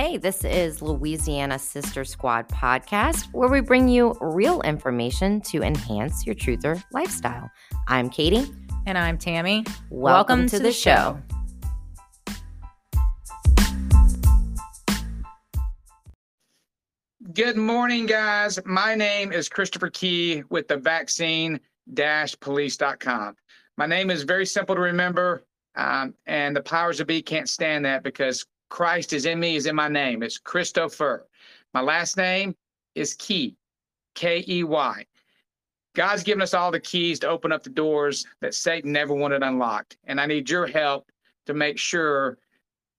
Hey, this is Louisiana Sister Squad podcast, where we bring you real information to enhance your truther lifestyle. I'm Katie. And I'm Tammy. Welcome, Welcome to, to, the, show. show. Good morning, guys. My name is Christopher Key with the vaccine police.com. My name is very simple to remember, um, and the powers of be can't stand that because Christ is in me, is in my name. It's Christopher. My last name is Key, K E Y. God's given us all the keys to open up the doors that Satan never wanted unlocked. And I need your help to make sure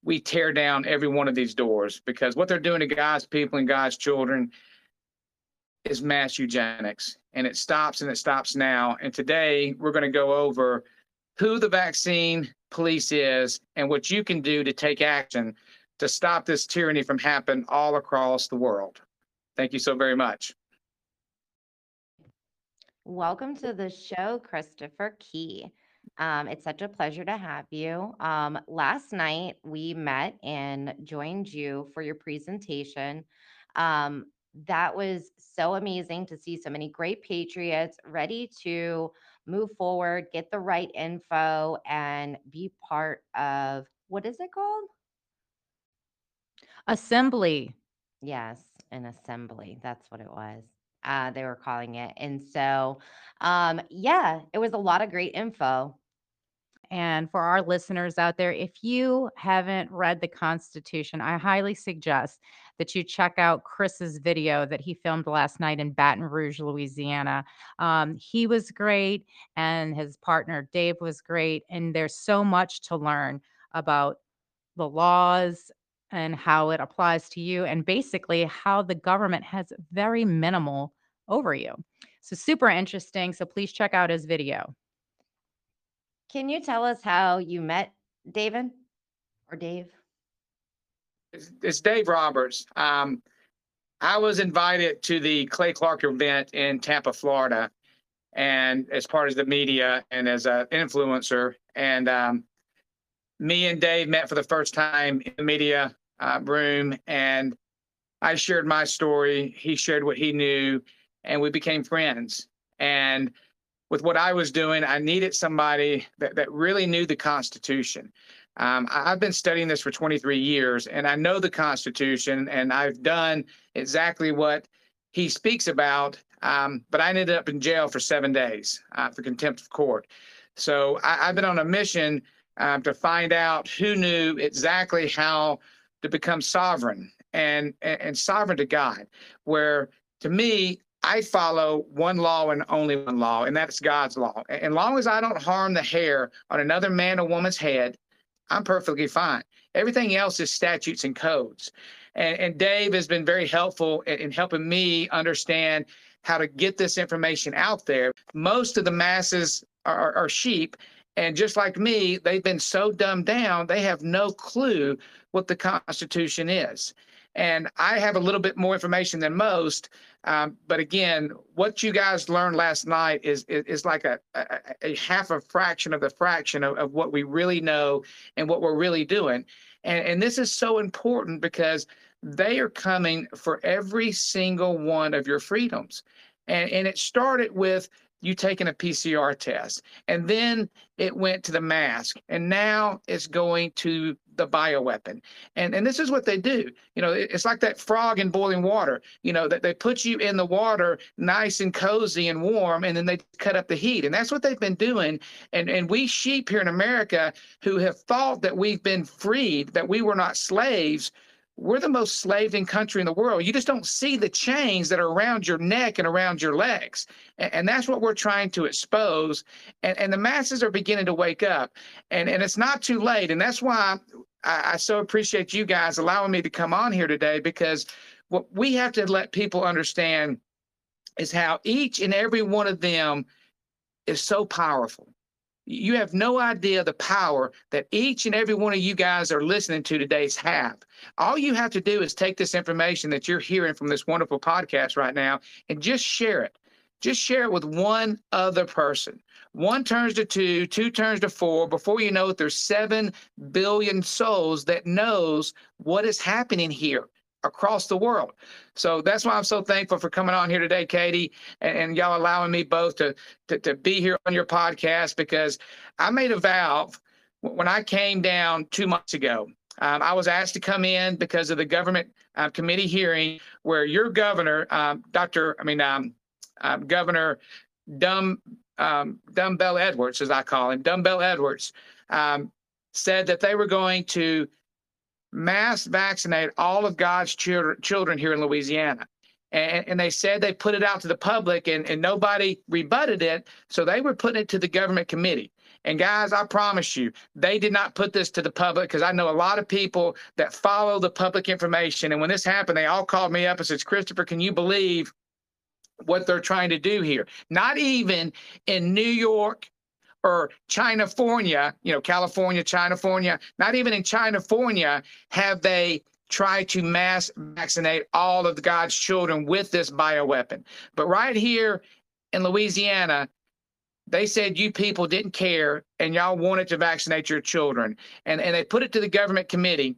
we tear down every one of these doors because what they're doing to God's people and God's children is mass eugenics. And it stops and it stops now. And today we're going to go over who the vaccine police is and what you can do to take action to stop this tyranny from happening all across the world. Thank you so very much. Welcome to the show, Christopher Key. Um, it's such a pleasure to have you. Um, last night we met and joined you for your presentation. Um, that was so amazing to see so many great patriots ready to move forward, get the right info, and be part of what is it called? Assembly. Yes, an assembly. That's what it was. Uh, they were calling it. And so, um, yeah, it was a lot of great info. And for our listeners out there, if you haven't read the Constitution, I highly suggest that you check out Chris's video that he filmed last night in Baton Rouge, Louisiana. Um, he was great, and his partner Dave was great. And there's so much to learn about the laws and how it applies to you, and basically how the government has very minimal over you. So, super interesting. So, please check out his video. Can you tell us how you met David or Dave? It's, it's Dave Roberts. Um, I was invited to the Clay Clark event in Tampa, Florida, and as part of the media and as an influencer. And um, me and Dave met for the first time in the media uh, room, and I shared my story. He shared what he knew, and we became friends. And with what I was doing, I needed somebody that, that really knew the Constitution. Um, I've been studying this for 23 years, and I know the Constitution, and I've done exactly what he speaks about. Um, but I ended up in jail for seven days uh, for contempt of court. So I, have been on a mission uh, to find out who knew exactly how to become sovereign and, and, and sovereign to God. Where to me, I follow one law and only one law, and that's God's law. And long as I don't harm the hair on another man or woman's head, I'm perfectly fine. Everything else is statutes and codes. And, and Dave has been very helpful in, in helping me understand how to get this information out there. Most of the masses are, are sheep. And just like me, they've been so dumbed down, they have no clue what the Constitution is. And I have a little bit more information than most. Um, but again, what you guys learned last night is is, is like a, a, a, half a fraction of the fraction of, of what we really know and what we're really doing. And, and this is so important because they are coming for every single one of your freedoms. And, and it started with you taking a PCR test. And then it went to the mask. And now it's going to the bioweapon. And and this is what they do. You know, it's like that frog in boiling water. You know, that they put you in the water nice and cozy and warm, and then they cut up the heat. And that's what they've been doing. And and we sheep here in America who have thought that we've been freed, that we were not slaves, we're the most slaved in country in the world. You just don't see the chains that are around your neck and around your legs. And, and that's what we're trying to expose. And, and the masses are beginning to wake up. And, and it's not too late. And that's why I, I so appreciate you guys allowing me to come on here today because what we have to let people understand is how each and every one of them is so powerful you have no idea the power that each and every one of you guys are listening to today's have. All you have to do is take this information that you're hearing from this wonderful podcast right now and just share it. just share it with one other person. One turns to two, two turns to four. Before you know it, there's seven billion souls that knows what is happening here across the world. So that's why I'm so thankful for coming on here today, Katie, and, and y'all allowing me both to, to to be here on your podcast because I made a vow when I came down two months ago. Um, I was asked to come in because of the government uh, committee hearing where your governor, um, Dr. I mean, um, um, Governor Dumb um, Dumbbell Edwards, as I call him, Dumbbell Edwards, um, said that they were going to mass vaccinate all of God's children, here in Louisiana. And, and they said they put it out to the public and, and nobody rebutted it. So they were putting it to the government committee. And guys, I promise you, they did not put this to the public because I know a lot of people that follow the public information. And when this happened, they all called me up and said, Christopher, can you believe what they're trying to do here? Not even in New York or Chinafornia, you know, California, Chinafornia, not even in Chinafornia have they tried to mass vaccinate all of God's children with this bioweapon. But right here in Louisiana, they said you people didn't care and y'all wanted to vaccinate your children. And, and they put it to the government committee.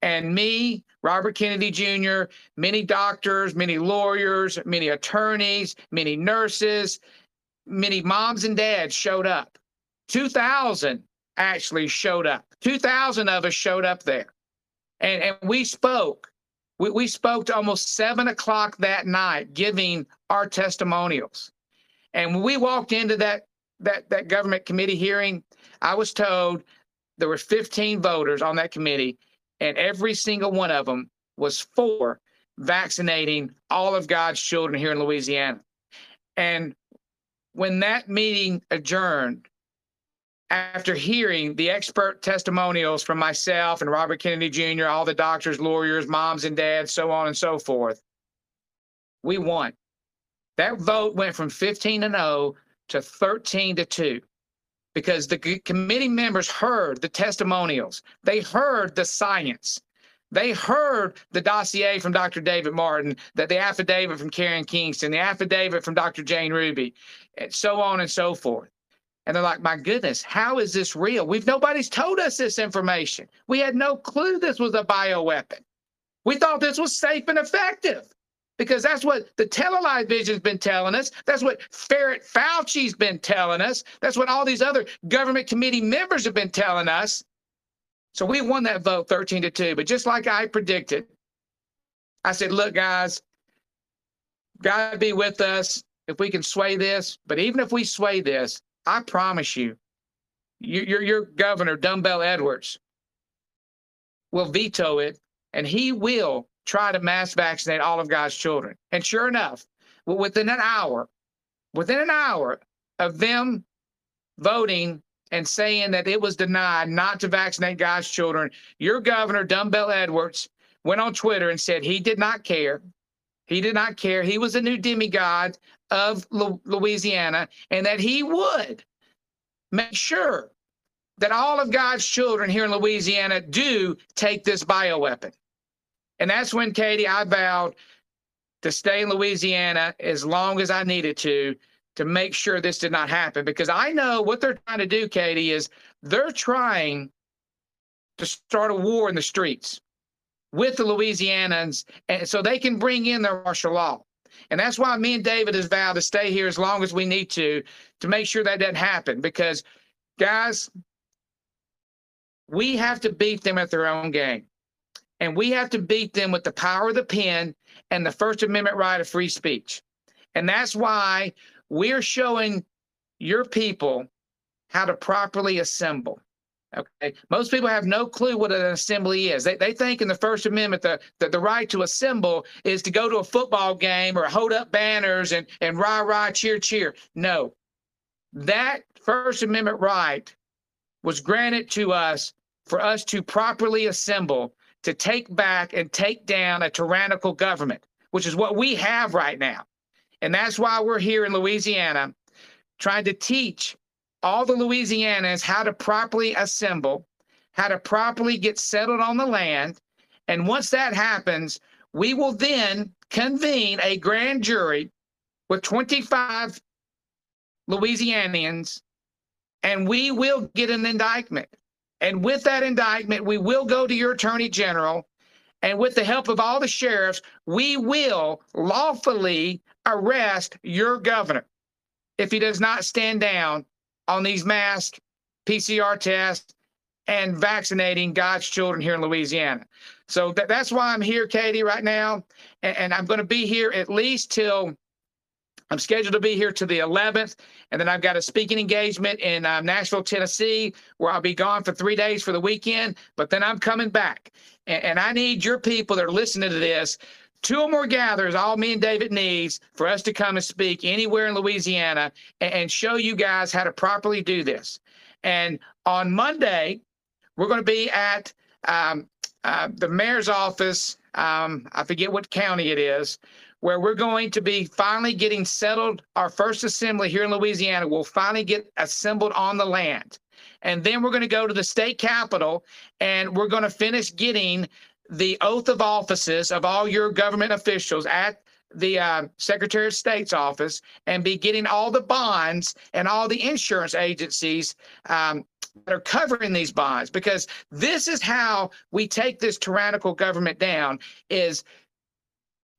And me, Robert Kennedy Jr., many doctors, many lawyers, many attorneys, many nurses, many moms and dads showed up. 2,000 actually showed up. 2,000 of us showed up there. And, and we spoke. We, we spoke to almost seven o'clock that night, giving our testimonials. And when we walked into that that that government committee hearing, I was told there were 15 voters on that committee, and every single one of them was for vaccinating all of God's children here in Louisiana. And when that meeting adjourned, after hearing the expert testimonials from myself and Robert Kennedy Jr., all the doctors, lawyers, moms and dads, so on and so forth, we won. That vote went from 15 to 0 to 13 to 2 because the committee members heard the testimonials, they heard the science. They heard the dossier from Dr. David Martin, that the affidavit from Karen Kingston, the affidavit from Dr. Jane Ruby, and so on and so forth. And they're like, my goodness, how is this real? We've nobody's told us this information. We had no clue this was a bioweapon. We thought this was safe and effective because that's what the television's been telling us. That's what Ferret Fauci's been telling us. That's what all these other government committee members have been telling us. So we won that vote 13 to 2. But just like I predicted, I said, look, guys, God be with us if we can sway this. But even if we sway this, I promise you, your, your governor, Dumbbell Edwards, will veto it and he will try to mass vaccinate all of God's children. And sure enough, within an hour, within an hour of them voting and saying that it was denied not to vaccinate God's children, your governor, Dumbbell Edwards, went on Twitter and said he did not care. He did not care. He was a new demigod of Louisiana and that he would make sure that all of God's children here in Louisiana do take this bioweapon. And that's when, Katie, I vowed to stay in Louisiana as long as I needed to to make sure this did not happen because I know what they're trying to do, Katie, is they're trying to start a war in the streets with the Louisianans and so they can bring in their martial law. And that's why me and David has vowed to stay here as long as we need to to make sure that doesn't happen because guys, we have to beat them at their own game. And we have to beat them with the power of the pen and the First Amendment right of free speech. And that's why we're showing your people how to properly assemble. Okay. Most people have no clue what an assembly is. They, they think in the First Amendment that the, the right to assemble is to go to a football game or hold up banners and, and rah, rah, cheer, cheer. No. That First Amendment right was granted to us for us to properly assemble to take back and take down a tyrannical government, which is what we have right now. And that's why we're here in Louisiana trying to teach all the Louisianans how to properly assemble, how to properly get settled on the land. And once that happens, we will then convene a grand jury with 25 Louisianians, and we will get an indictment. And with that indictment, we will go to your attorney general. And with the help of all the sheriffs, we will lawfully arrest your governor if he does not stand down on these mask PCR tests and vaccinating God's children here in Louisiana. So tha- that's why I'm here, Katie, right now. And, and I'm going to be here at least till I'm scheduled to be here to the 11th. And then I've got a speaking engagement in um, Nashville, Tennessee, where I'll be gone for three days for the weekend. But then I'm coming back. And, and I need your people that are listening to this. Two or more gatherers, all me and David needs for us to come and speak anywhere in Louisiana and, and show you guys how to properly do this. And on Monday, we're going to be at um, uh, the mayor's office. Um, I forget what county it is, where we're going to be finally getting settled. Our first assembly here in Louisiana will finally get assembled on the land. And then we're going to go to the state capitol and we're going to finish getting the oath of offices of all your government officials at the uh, Secretary of State's office and be getting all the bonds and all the insurance agencies um, that are covering these bonds. Because this is how we take this tyrannical government down is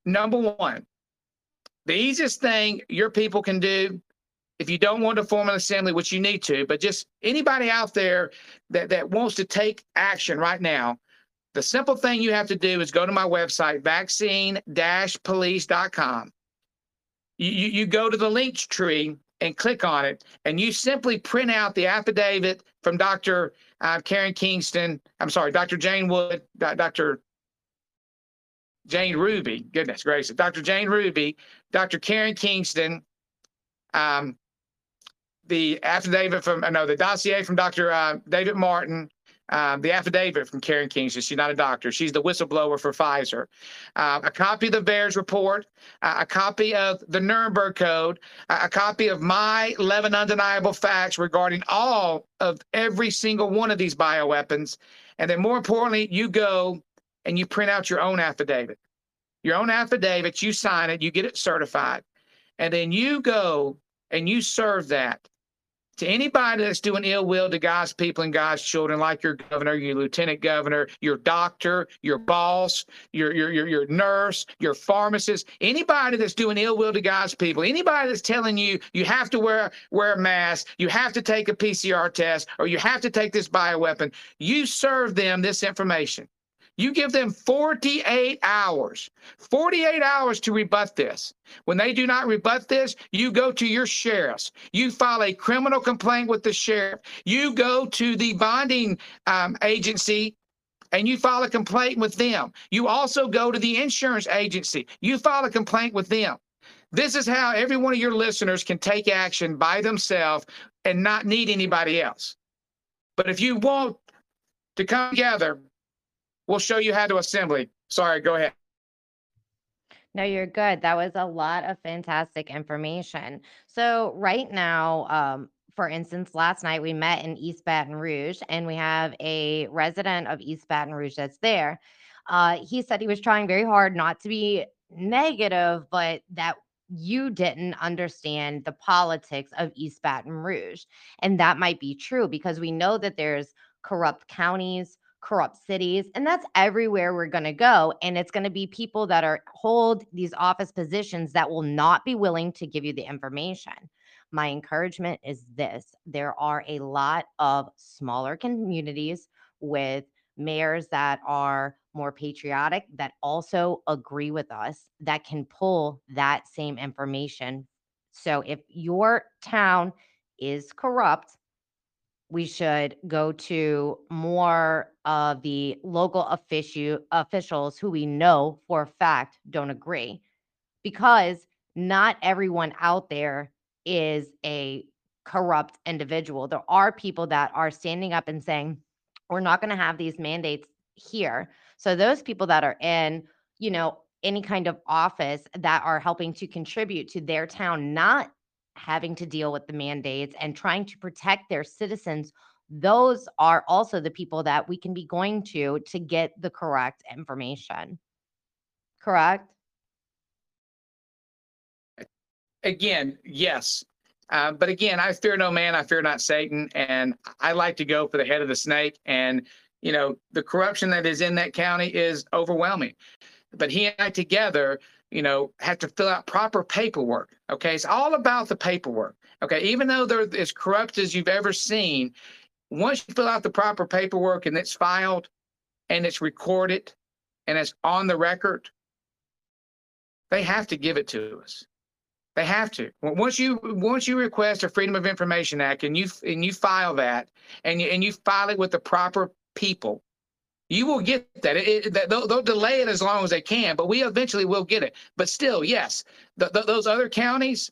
number one the easiest thing your people can do if you don't want to form an assembly which you need to but just anybody out there that, that wants to take action right now the simple thing you have to do is go to my website vaccine-police.com you, you, go to the links tree and click on it, and you simply print out the affidavit from Dr. Uh, Karen Kingston. I'm sorry, Dr. Jane Wood, Dr. Jane Ruby. Goodness gracious, Dr. Jane Ruby, Dr. Karen Kingston, um, the affidavit from, uh, no, the dossier from Dr. Uh, David Martin, um, the affidavit from Karen Kingston. She's not a doctor. She's the whistleblower for Pfizer. Uh, a copy of the VAERS report, uh, a copy of the Nuremberg Code, a a copy of my 11 undeniable facts regarding all of every single one of these bioweapons. And then more importantly, you go and you print out your own affidavit. Your own affidavit, you sign it, you get it certified. And then you go and you serve that to anybody that's doing ill will to God's people and God's children, like your governor, your lieutenant governor, your doctor, your boss, your your your, your nurse, your pharmacist, anybody that's doing ill will to God's people, anybody that's telling you you have to wear wear a mask, you have to take a PCR test, or you have to take this bioweapon, you serve them this information. You give them 48 hours, 48 hours to rebut this. When they do not rebut this, you go to your sheriffs. You file a criminal complaint with the sheriff. You go to the bonding um, agency and you file a complaint with them. You also go to the insurance agency. You file a complaint with them. This is how every one of your listeners can take action by themselves and not need anybody else. But if you want to come together, we'll show you how to assembly. Sorry, go ahead. No, you're good. That was a lot of fantastic information. So right now, um, for instance, last night we met in East Baton Rouge, and we have a resident of East Baton Rouge that's there. Uh, he said he was trying very hard not to be negative, but that you didn't understand the politics of East Baton Rouge. And that might be true because we know that there's corrupt counties, corrupt cities, and that's everywhere we're going to go. And it's going to be people that are hold these office positions that will not be willing to give you the information. My encouragement is this there are a lot of smaller communities with mayors that are more patriotic, that also agree with us, that can pull that same information. So if your town is corrupt, we should go to more of the local official officials who we know for a fact don't agree because not everyone out there is a corrupt individual. There are people that are standing up and saying, we're not going to have these mandates here. So those people that are in, you know, any kind of office that are helping to contribute to their town not having to deal with the mandates and trying to protect their citizens those are also the people that we can be going to to get the correct information correct again, yes. Uh, but again, I fear no man, I fear not Satan, and I like to go for the head of the snake. And you know, the corruption that is in that county is overwhelming. But he and I together, you know, have to fill out proper paperwork. Okay, it's all about the paperwork. Okay, even though they're as corrupt as you've ever seen, once you fill out the proper paperwork and it's filed and it's recorded and it's on the record, they have to give it to us. They have to. Once you once you request a Freedom of Information Act and you and you file that and you and you file it with the proper people, you will get that. It, it, they'll, they'll delay it as long as they can, but we eventually will get it. But still, yes, th- th- those other counties,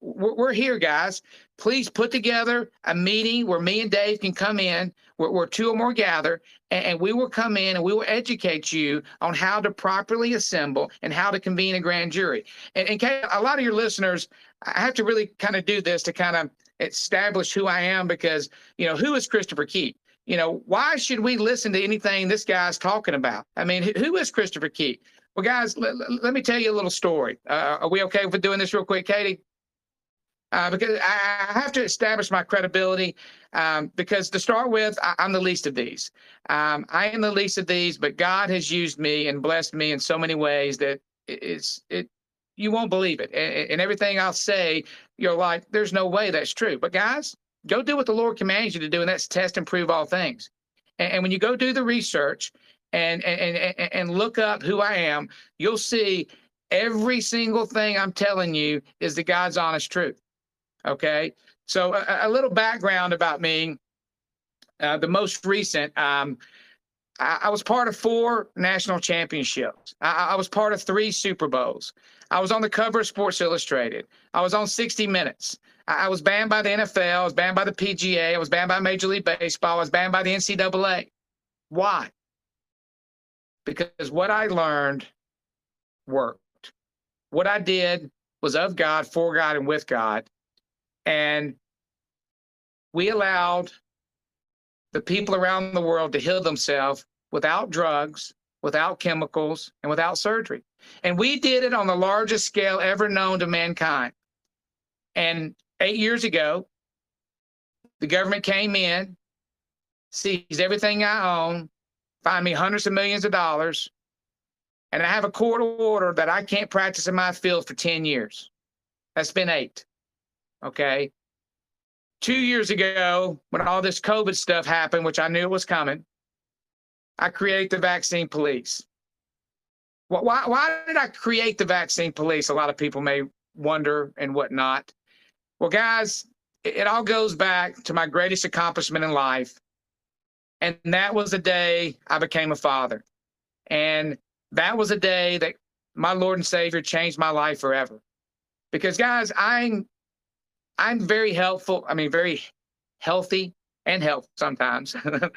we're, we're here, guys. Please put together a meeting where me and Dave can come in, where, where two or more gather, and, and we will come in and we will educate you on how to properly assemble and how to convene a grand jury. And, and a lot of your listeners, I have to really kind of do this to kind of establish who I am because, you know, who is Christopher Key? You know, why should we listen to anything this guy's talking about? I mean, who- is Christopher Key? Well, guys, let, let- me tell you a little story. Uh, are we okay with doing this real quick, Katie? Uh, because I I have to establish my credibility. Um, because to start with, I, I'm the least of these. Um, I am the least of these, but God has used me and blessed me in so many ways that it's it. You won't believe it, and, and everything I'll say, you're like, "There's no way that's true." But guys, go do what the Lord commands you to do, and that's test and prove all things. And, and when you go do the research and, and and and look up who I am, you'll see every single thing I'm telling you is the God's honest truth. Okay, so a, a little background about me. Uh, the most recent, um, I, I was part of four national championships. I, I was part of three Super Bowls. I was on the cover of Sports Illustrated. I was on 60 Minutes. I, was banned by the NFL. I was banned by the PGA. I was banned by Major League Baseball. I was banned by the NCAA. Why? Because what I learned worked. What I did was of God, for God, and with God. And we allowed the people around the world to heal themselves without drugs, without chemicals, and without surgery. And we did it on the largest scale ever known to mankind. And eight years ago, the government came in, seized everything I own, fined me hundreds of millions of dollars, and I have a court order that I can't practice in my field for 10 years. That's been eight. Okay. Two years ago, when all this COVID stuff happened, which I knew it was coming, I create the vaccine police. Why, why did I create the vaccine police? A lot of people may wonder and whatnot. Well, guys, it, all goes back to my greatest accomplishment in life. And that was the day I became a father. And that was a day that my Lord and Savior changed my life forever. Because, guys, I'm I'm very helpful. I mean, very healthy and health sometimes. a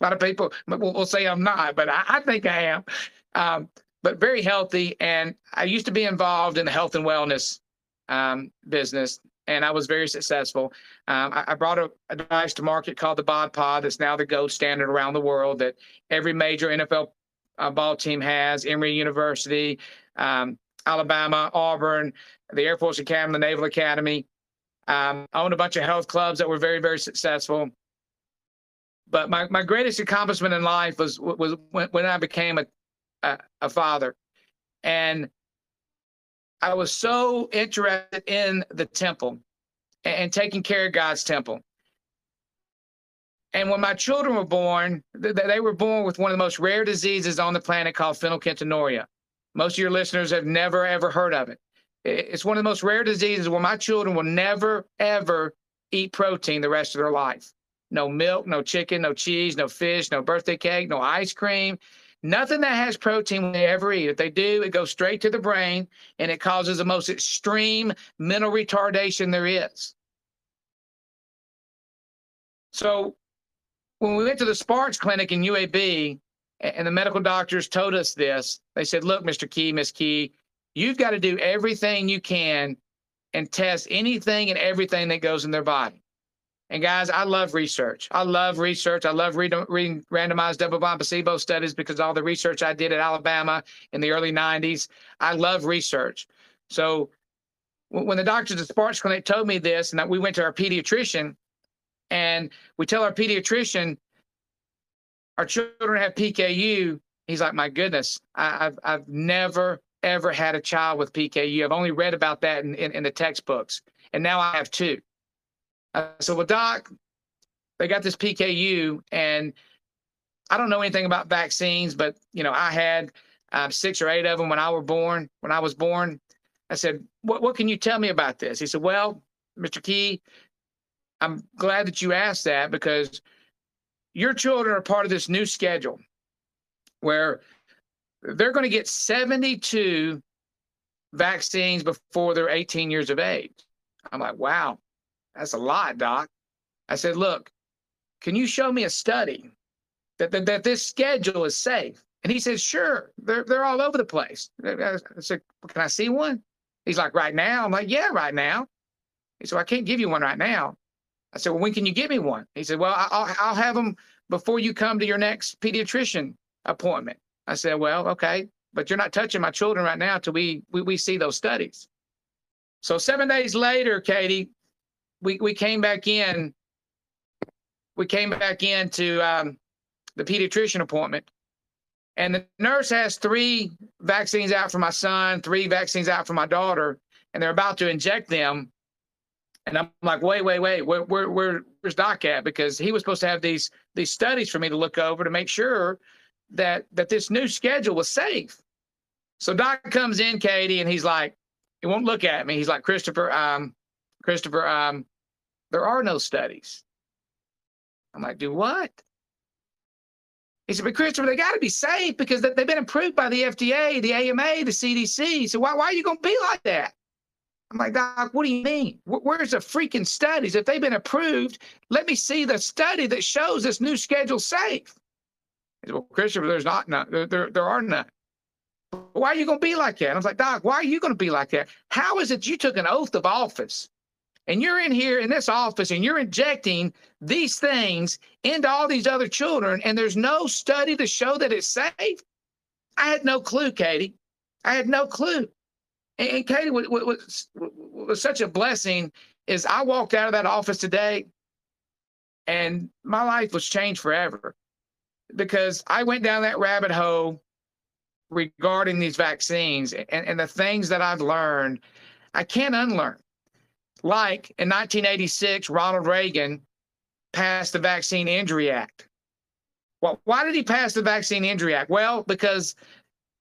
lot of people will, will say I'm not, but I, I think I am. Um, but very healthy. And I used to be involved in the health and wellness um, business, and I was very successful. Um, I, I brought a, a device to market called the Bod Pod that's now the gold standard around the world that every major NFL uh, ball team has, Emory University, um, Alabama, Auburn, the Air Force Academy, the Naval Academy. Um, I owned a bunch of health clubs that were very, very successful. But my, my greatest accomplishment in life was was when, when I became a, a a father, and I was so interested in the temple and, and taking care of God's temple. And when my children were born, th- th- they were born with one of the most rare diseases on the planet called phenylketonuria. Most of your listeners have never ever heard of it. It's one of the most rare diseases where my children will never ever eat protein the rest of their life. No milk, no chicken, no cheese, no fish, no birthday cake, no ice cream, nothing that has protein they ever eat. If they do, it goes straight to the brain and it causes the most extreme mental retardation there is. So when we went to the Sparks Clinic in UAB, and the medical doctors told us this, they said, "Look, Mr. Key, Miss Key, you've got to do everything you can and test anything and everything that goes in their body." And guys, I love research. I love research. I love reading, randomized double-blind placebo studies because all the research I did at Alabama in the early '90s. I love research. So when the doctors at Sparks Clinic told me this, and that we went to our pediatrician, and we tell our pediatrician, our children have PKU. He's like, my goodness, I, I've I've never ever had a child with PKU. I've only read about that in, in, in the textbooks, and now I have two. I said, well, doc, they got this PKU, and I don't know anything about vaccines, but you know, I had um, six or eight of them when I were born. When I was born, I said, "What what can you tell me about this?" He said, "Well, Mr. Key, I'm glad that you asked that because your children are part of this new schedule where they're going to get 72 vaccines before they're 18 years of age." I'm like, "Wow, that's a lot, doc." I said, "Look, can you show me a study that, that, that this schedule is safe? And he says, sure, they're, they're all over the place. I said, can I see one? He's like, right now? I'm like, yeah, right now. He said, well, I can't give you one right now. I said, well, when can you give me one? He said, well, I'll, I'll have them before you come to your next pediatrician appointment. I said, well, okay, but you're not touching my children right now till we, we, we see those studies. So seven days later, Katie, we, we came back in. We came back into um, the pediatrician appointment. And the nurse has three vaccines out for my son, three vaccines out for my daughter, and they're about to inject them. And I'm like, wait, wait, wait, where, where, where, where's Doc at? Because he was supposed to have these these studies for me to look over to make sure that that this new schedule was safe. So Doc comes in, Katie, and he's like, he won't look at me. He's like, Christopher, um, Christopher, um, there are no studies. I'm like, do what? He said, but Christopher, they got to be safe because they've been approved by the FDA, the AMA, the CDC. So why, why are you going to be like that? I'm like, Doc, what do you mean? Where's the freaking studies? If they've been approved, let me see the study that shows this new schedule safe. He said, well, Christopher, there's not none. There, there, there are none. Why are you going to be like that? I was like, Doc, why are you going to be like that? How is it you took an oath of office and you're in here in this office and you're injecting these things into all these other children and there's no study to show that it's safe? I had no clue katie. I had no clue. And, and katie what, what, was, what was such a blessing is i walked out of that office today and my life was changed forever because i went down that rabbit hole regarding these vaccines and, and the things that i've learned. I can't unlearn like in 1986, Ronald Reagan passed the Vaccine Injury Act. Well, why did he pass the Vaccine Injury Act? Well, because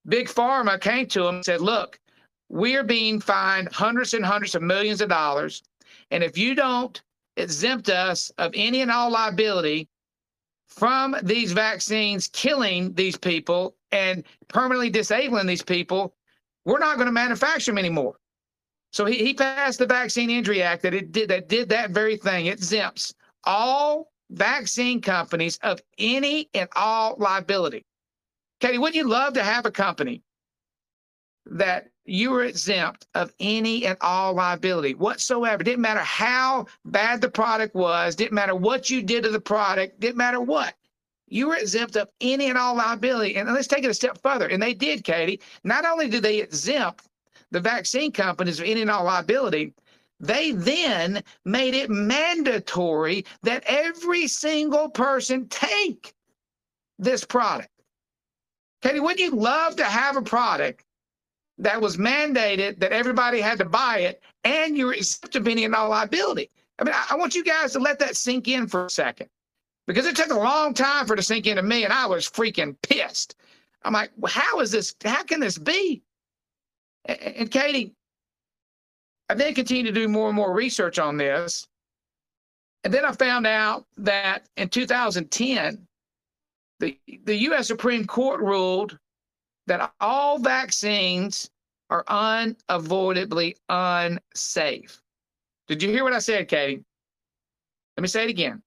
Big Pharma came to him and said, look, we're being fined hundreds and hundreds of millions of dollars. And if you don't exempt us of any and all liability from these vaccines killing these people and permanently disabling these people, we're not going to manufacture them anymore. So he, he passed the Vaccine Injury Act that it did that did that very thing. It exempts all vaccine companies of any and all liability. Katie, wouldn't you love to have a company that you were exempt of any and all liability whatsoever? Didn't matter how bad the product was, didn't matter what you did to the product, didn't matter what. You were exempt of any and all liability. And let's take it a step further. And they did, Katie. Not only did they exempt the vaccine companies of any and all liability, they then made it mandatory that every single person take this product. Katie, wouldn't you love to have a product that was mandated that everybody had to buy it and you're exempt of any and all liability? I mean, I want you guys to let that sink in for a second because it took a long time for it to sink into me and I was freaking pissed. I'm like, well, how is this? How can this be? And, and Katie, I then continued to do more and more research on this. And then I found out that in 2010, the, the US Supreme Court ruled that all vaccines are unavoidably unsafe. Did you hear what I said, Katie? Let me say it again.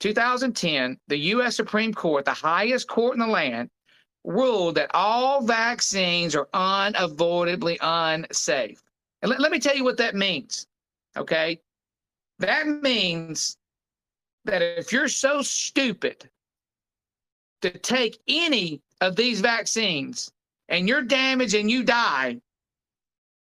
2010, the US Supreme Court, the highest court in the land, ruled that all vaccines are unavoidably unsafe. And let, let me tell you what that means. Okay. That means that if you're so stupid to take any of these vaccines and you're damaged and you die,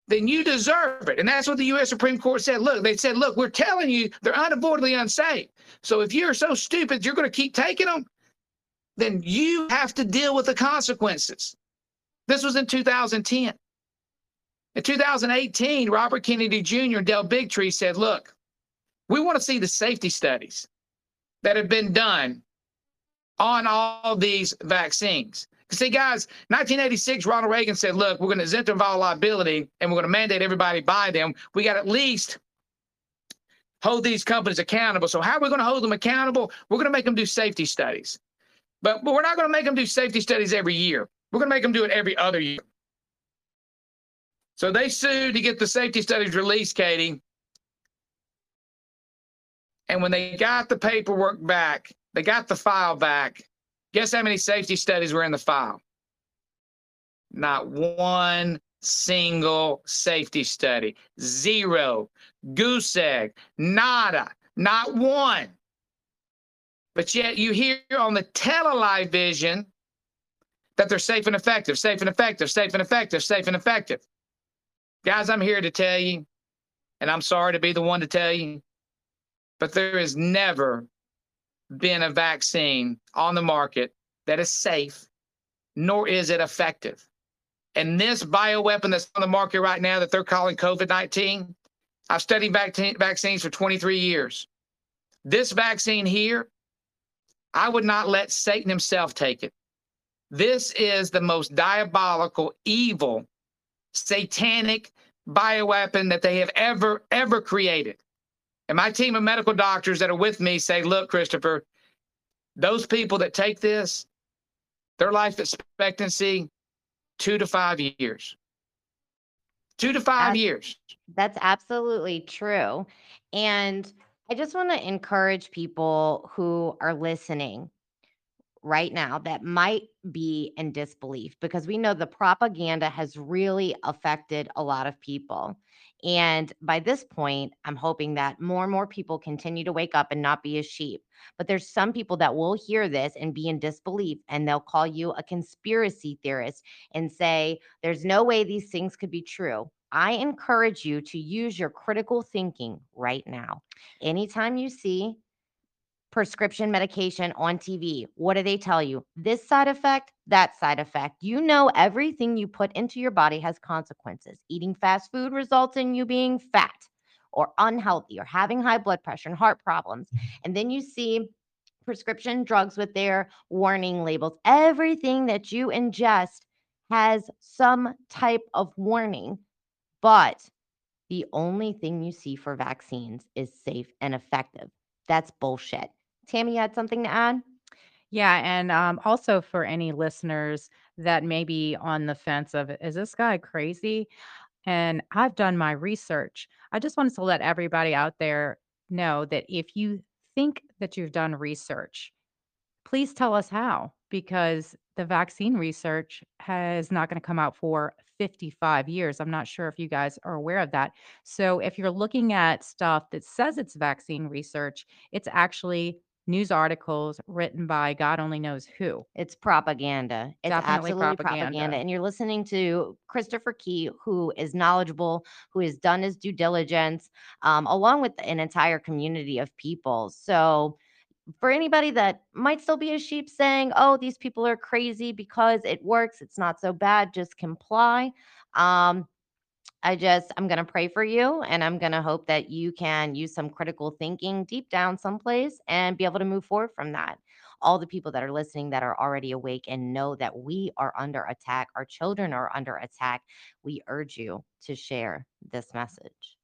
then you deserve it. And that's what the U.S. Supreme Court said. Look, they said, look, we're telling you they're unavoidably unsafe. So if you're so stupid, you're going to keep taking them, then you have to deal with the consequences. This was in 2010. In 2018, Robert Kennedy Jr. and Del Bigtree said, look, we want to see the safety studies that have been done on all these vaccines. See, guys, 1986, Ronald Reagan said, look, we're going to exempt them all liability and we're going to mandate everybody buy them. We got at least hold these companies accountable. So how are we going to hold them accountable? We're going to make them do safety studies. But, but we're not going to make them do safety studies every year. We're going to make them do it every other year. So they sued to get the safety studies released, Katie. And when they got the paperwork back, they got the file back. Guess how many safety studies were in the file? Not one single safety study. Zero. Goose egg. Nada. Not one. But yet you hear on the telelive vision that they're safe and effective, safe and effective, safe and effective, safe and effective. Guys, I'm here to tell you, and I'm sorry to be the one to tell you, but there has never been a vaccine on the market that is safe, nor is it effective. And this bioweapon that's on the market right now that they're calling COVID 19, I've studied vac- vaccines for 23 years. This vaccine here, I would not let Satan himself take it. This is the most diabolical, evil, satanic bioweapon that they have ever, ever created. And my team of medical doctors that are with me say, look, Christopher, those people that take this, their life expectancy, two to five years. Two to five That's- years. That's absolutely true. And I just want to encourage people who are listening right now that might be in disbelief because we know the propaganda has really affected a lot of people. And by this point, I'm hoping that more and more people continue to wake up and not be a sheep. But there's some people that will hear this and be in disbelief and they'll call you a conspiracy theorist and say, there's no way these things could be true. I encourage you to use your critical thinking right now. Anytime you see prescription medication on TV, what do they tell you? This side effect, that side effect. You know, everything you put into your body has consequences. Eating fast food results in you being fat or unhealthy or having high blood pressure and heart problems. Mm-hmm. And then you see prescription drugs with their warning labels. Everything that you ingest has some type of warning, but the only thing you see for vaccines is safe and effective. That's bullshit. Tammy, you had something to add? Yeah, and um, also for any listeners that may be on the fence of, is this guy crazy? And I've done my research. I just wanted to let everybody out there know that if you think that you've done research, please tell us how, because the vaccine research has not going to come out for 55 years. I'm not sure if you guys are aware of that. So if you're looking at stuff that says it's vaccine research, it's actually news articles written by God only knows who. It's propaganda. It's Definitely absolutely propaganda. propaganda. And you're listening to Christopher Key, who is knowledgeable, who has done his due diligence, um, along with an entire community of people. So, for anybody that might still be a sheep saying, oh, these people are crazy because it works, it's not so bad, just comply. Um, I just, I'm going to pray for you and I'm going to hope that you can use some critical thinking deep down someplace and be able to move forward from that. All the people that are listening that are already awake and know that we are under attack, our children are under attack, we urge you to share this message.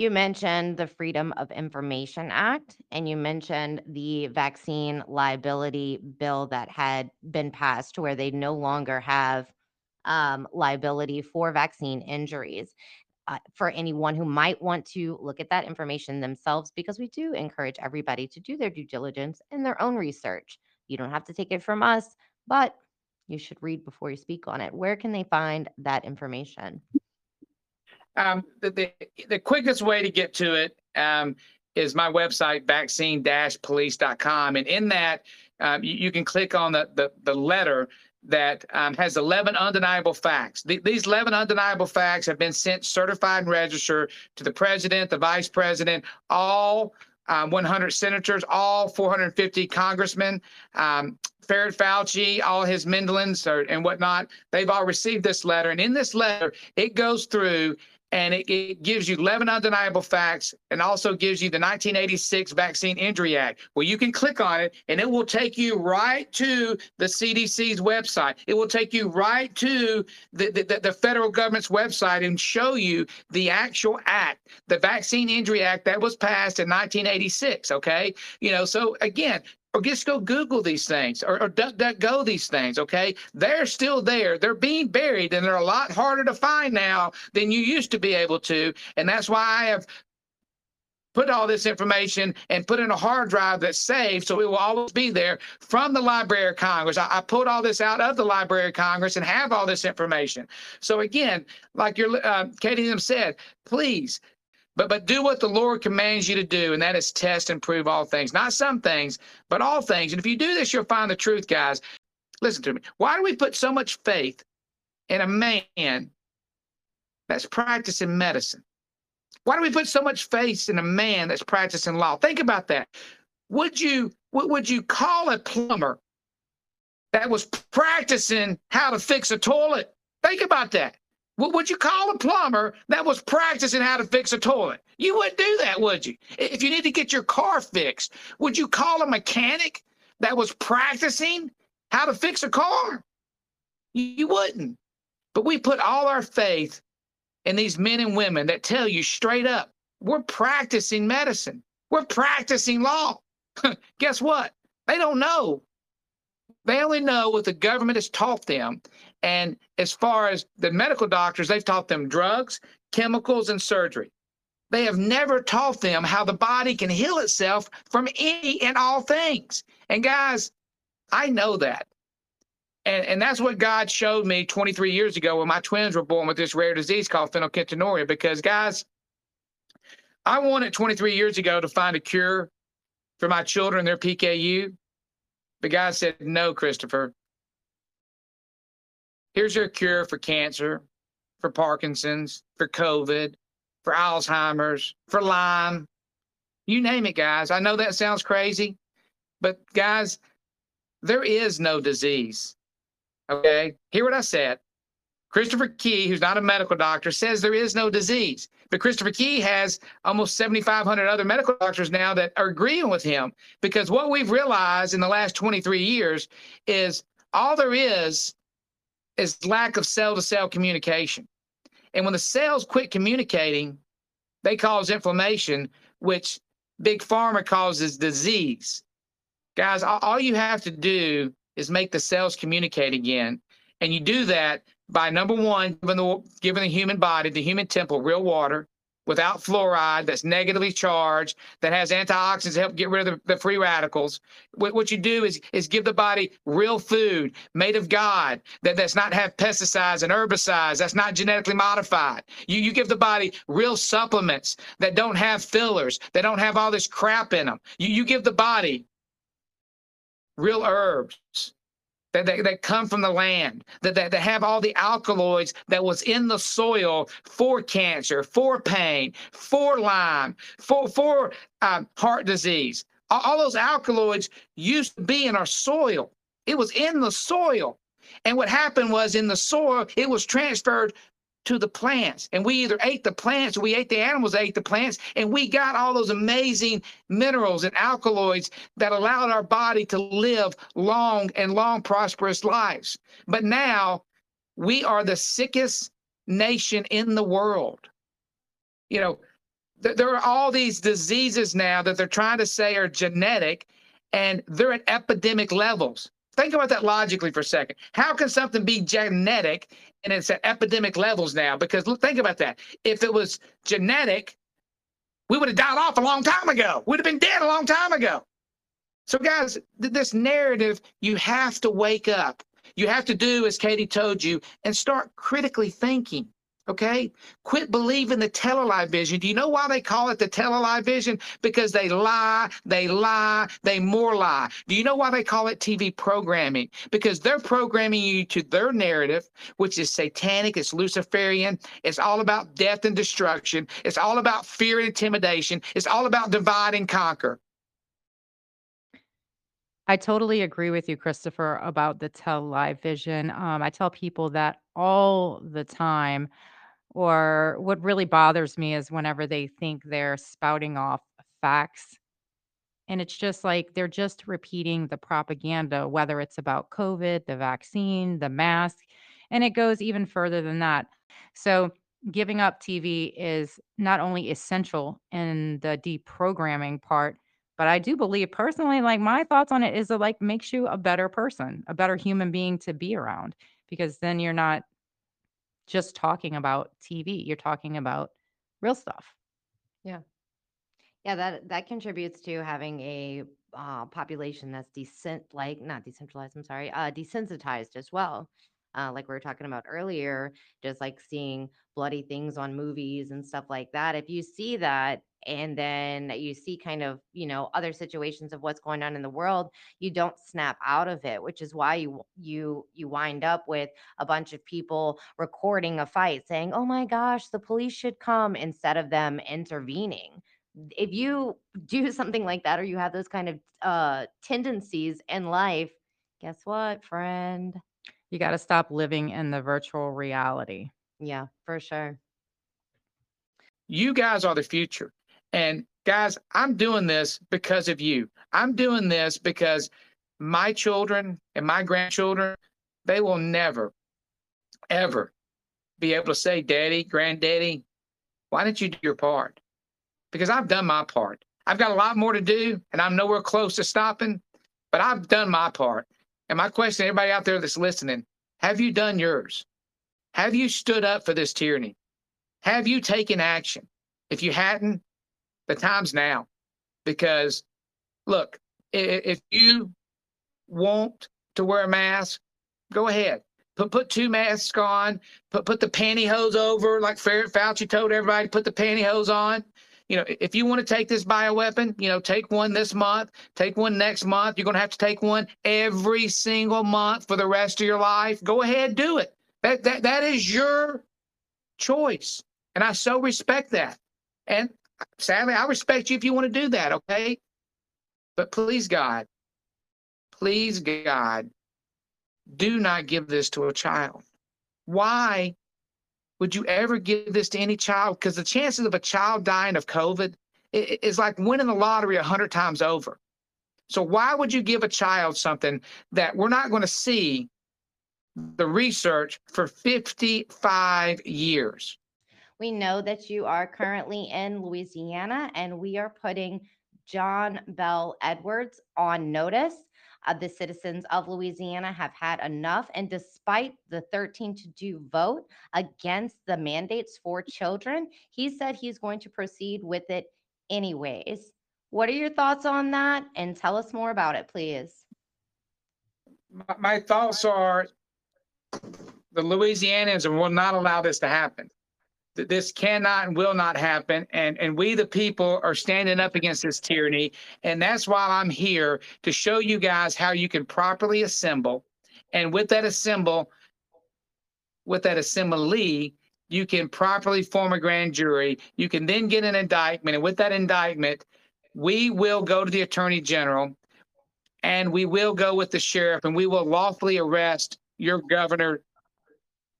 You mentioned the Freedom of Information Act and you mentioned the vaccine liability bill that had been passed to where they no longer have um, liability for vaccine injuries. Uh, for anyone who might want to look at that information themselves, because we do encourage everybody to do their due diligence and their own research. You don't have to take it from us, but you should read before you speak on it. Where can they find that information? Um, the, the, the quickest way to get to it um, is my website, vaccine-police.com. And in that, um, you, you can click on the, the, the letter that um, has 11 undeniable facts. Th- these 11 undeniable facts have been sent certified and registered to the president, the vice president, all um, 100 senators, all 450 congressmen, um, Farrad Fauci, all his Mendelins or, and whatnot. They've all received this letter. And in this letter, it goes through and it, it, gives you 11 undeniable facts and also gives you the 1986 Vaccine Injury Act. Well, you can click on it and it will take you right to the CDC's website. It will take you right to the, the, the federal government's website and show you the actual act, the Vaccine Injury Act that was passed in 1986. Okay. You know, so again, or just go Google these things or, or duck, duck, go these things. Okay. They're still there. They're being buried and they're a lot harder to find now than you used to be able to. And that's why I have put all this information and put in a hard drive that's saved so it will always be there from the Library of Congress. I, I pulled all this out of the Library of Congress and have all this information. So again, like your uh, Katie them said, please but but do what the Lord commands you to do, and that is test and prove all things. Not some things, but all things. And if you do this, you'll find the truth, guys. Listen to me. Why do we put so much faith in a man that's practicing medicine? Why do we put so much faith in a man that's practicing law? Think about that. Would you would you call a plumber that was practicing how to fix a toilet? Think about that. What would you call a plumber that was practicing how to fix a toilet? You wouldn't do that, would you? If you need to get your car fixed, would you call a mechanic that was practicing how to fix a car? You wouldn't. But we put all our faith in these men and women that tell you straight up, we're practicing medicine. We're practicing law. Guess what? They don't know. They only know what the government has taught them. And as far as the medical doctors, they've taught them drugs, chemicals, and surgery. They have never taught them how the body can heal itself from any and all things. And guys, I know that. And, and that's what God showed me 23 years ago when my twins were born with this rare disease called phenylketonuria. Because, guys, I wanted 23 years ago to find a cure for my children, their PKU. But God said, no, Christopher, here's your cure for cancer, for Parkinson's, for COVID, for Alzheimer's, for Lyme. You name it, guys. I know that sounds crazy, but guys, there is no disease. Okay? Hear what I said. Christopher Key, who's not a medical doctor, says there is no disease. But Christopher Key has almost 7,500 other medical doctors now that are agreeing with him because what we've realized in the last 23 years is all there is is lack of cell to cell communication. And when the cells quit communicating, they cause inflammation, which big pharma causes disease. Guys, all, you have to do is make the cells communicate again. And you do that by number one, giving the, giving the human body, the human temple, real water without fluoride that's negatively charged, that has antioxidants to help get rid of the, the free radicals. What, what, you do is, is give the body real food made of God that does not have pesticides and herbicides, that's not genetically modified. You, you give the body real supplements that don't have fillers, that don't have all this crap in them. You, you give the body real herbs that, that, that come from the land, that, that, that have all the alkaloids that was in the soil for cancer, for pain, for Lyme, for, for um, heart disease. All, all those alkaloids used to be in our soil. It was in the soil. And what happened was in the soil, it was transferred to the plants. And we either ate the plants we ate the animals ate the plants. And we got all those amazing minerals and alkaloids that allowed our body to live long and long, prosperous lives. But now we are the sickest nation in the world. You know, th- there are all these diseases now that they're trying to say are genetic and they're at epidemic levels. Think about that logically for a second. How can something be genetic and it's at epidemic levels now? Because look, think about that. If it was genetic, we would have died off a long time ago. We'd have been dead a long time ago. So, guys, th- this narrative, you have to wake up. You have to do as Katie told you and start critically thinking. Okay? Quit believing the tele vision. Do you know why they call it the tele vision? Because they lie, they lie, they more lie. Do you know why they call it TV programming? Because they're programming you to their narrative, which is satanic, it's Luciferian, it's all about death and destruction, it's all about fear and intimidation, it's all about divide and conquer. I totally agree with you, Christopher, about the tell live vision. Um, I tell people that all the time. Or what really bothers me is whenever they think they're spouting off facts. And it's just like they're just repeating the propaganda, whether it's about COVID, the vaccine, the mask, and it goes even further than that. So, giving up TV is not only essential in the deprogramming part, but I do believe personally, like my thoughts on it is it like makes you a better person, a better human being to be around because then you're not just talking about TV. You're talking about real stuff. Yeah, Yeah, that that contributes to having a uh, population that's decent, like not decentralized. I'm sorry, uh, desensitized as well. Uh, like we were talking about earlier, just like seeing bloody things on movies and stuff like that. If you see that and then you see kind of, you know, other situations of what's going on in the world, you don't snap out of it, which is why you you you wind up with a bunch of people recording a fight saying, "Oh my gosh, the police should come," instead of them intervening. If you do something like that or you have those kind of uh tendencies in life, guess what, friend? You got to stop living in the virtual reality. Yeah, for sure. You guys are the future. And guys, I'm doing this because of you. I'm doing this because my children and my grandchildren, they will never, ever be able to say, Daddy, Granddaddy, why didn't you do your part? Because I've done my part. I've got a lot more to do, and I'm nowhere close to stopping, but I've done my part. And my question, to everybody out there that's listening, have you done yours? Have you stood up for this tyranny? Have you taken action? If you hadn't, the time's now. Because look, if you want to wear a mask, go ahead. Put put two masks on. Put put the pantyhose over, like Fauci told everybody. Put the pantyhose on. You know, if you want to take this bioweapon, you know, take one this month, take one next month. You're going to have to take one every single month for the rest of your life. Go ahead, do it. That that that is your choice, and I so respect that. And sadly, I respect you if you want to do that, okay? But please, God, please, God, do not give this to a child. Why would you ever give this to any child? Because the chances of a child dying of COVID is like winning the lottery a hundred times over. So why would you give a child something that we're not going to see the research for 55 years? We know that you are currently in Louisiana, and we are putting John Bel Edwards on notice. Uh, the citizens of Louisiana have had enough. And despite the 13 to 2 vote against the mandates for children, he said he's going to proceed with it anyways. What are your thoughts on that? And tell us more about it, please. My, my thoughts are the Louisianans will not allow this to happen this cannot and will not happen. And, and we, the people, are standing up against this tyranny. And that's why I'm here to show you guys how you can properly assemble. And with that assemble, with that assembly, you can properly form a grand jury. You can then get an indictment. And with that indictment, we will go to the attorney general and we will go with the sheriff and we will lawfully arrest your governor,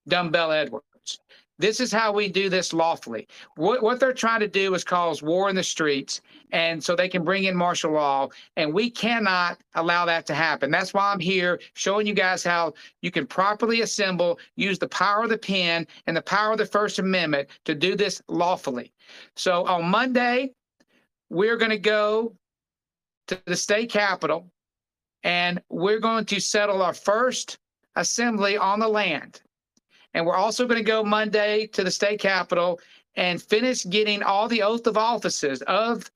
Dumbbell Edwards. This is how we do this lawfully. What, what they're trying to do is cause war in the streets, and so they can bring in martial law, and we cannot allow that to happen. That's why I'm here showing you guys how you can properly assemble, use the power of the pen and the power of the First Amendment to do this lawfully. So on Monday, we're going to go to the state capitol, and we're going to settle our first assembly on the land. And we're also going to go Monday to the state capitol and finish getting all the oath of offices of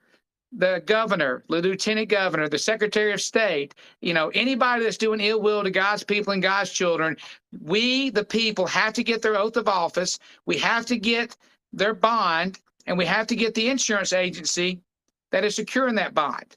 the governor, the lieutenant governor, the secretary of state, you know, anybody that's doing ill will to God's people and God's children, we, the people, have to get their oath of office. We have to get their bond, and we have to get the insurance agency that is securing that bond.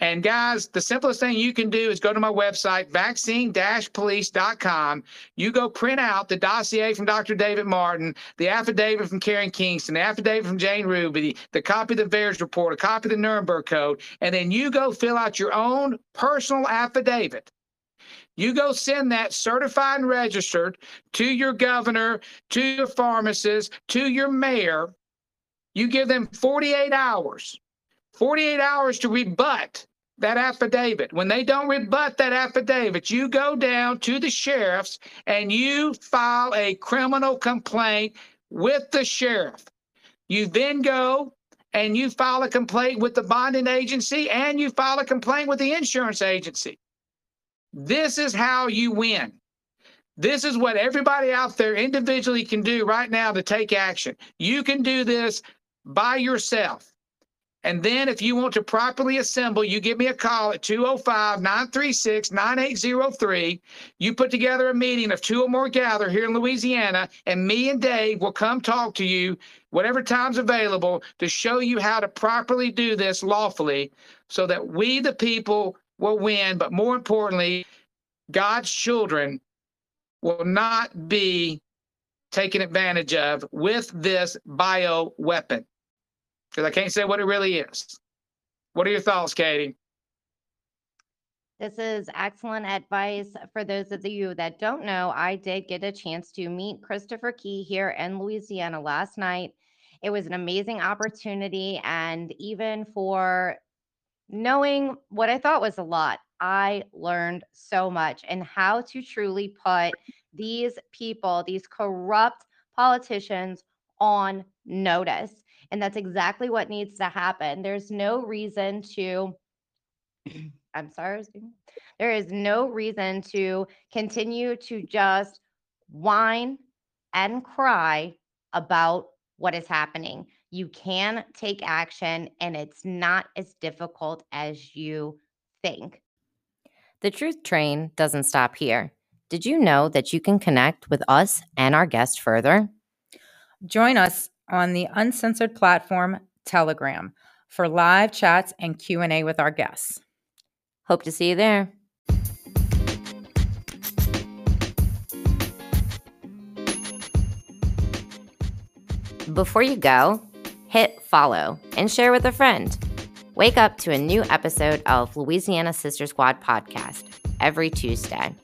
And guys, the simplest thing you can do is go to my website, vaccine-police.com. You go print out the dossier from Dr. David Martin, the affidavit from Karen Kingston, the affidavit from Jane Ruby, the, copy of the VAERS report, a copy of the Nuremberg Code, and then you go fill out your own personal affidavit. You go send that certified and registered to your governor, to your pharmacist, to your mayor. You give them 48 hours 48 hours to rebut that affidavit. When they don't rebut that affidavit, you go down to the sheriff's and you file a criminal complaint with the sheriff. You then go and you file a complaint with the bonding agency and you file a complaint with the insurance agency. This is how you win. This is what everybody out there individually can do right now to take action. You can do this by yourself. And then if you want to properly assemble, you give me a call at 205 936 9803. You put together a meeting of two or more gather here in Louisiana, and me and Dave will come talk to you, whatever time's available, to show you how to properly do this lawfully so that we, the people, will win. But more importantly, God's children will not be taken advantage of with this bio weapon because I can't say what it really is. What are your thoughts, Katie? This is excellent advice for those of you that don't know. I did get a chance to meet Christopher Key here in Louisiana last night. It was an amazing opportunity. And even for knowing what I thought was a lot, I learned so much and how to truly put these people, these corrupt politicians on notice. And that's exactly what needs to happen. There's no reason to, I'm sorry, there is no reason to continue to just whine and cry about what is happening. You can take action, and it's not as difficult as you think. The Truth Train doesn't stop here. Did you know that you can connect with us and our guests further? Join us on the uncensored platform Telegram for live chats and Q&A with our guests. Hope to see you there. Before you go, hit follow and share with a friend. Wake up to a new episode of Louisiana Sister Squad podcast every Tuesday.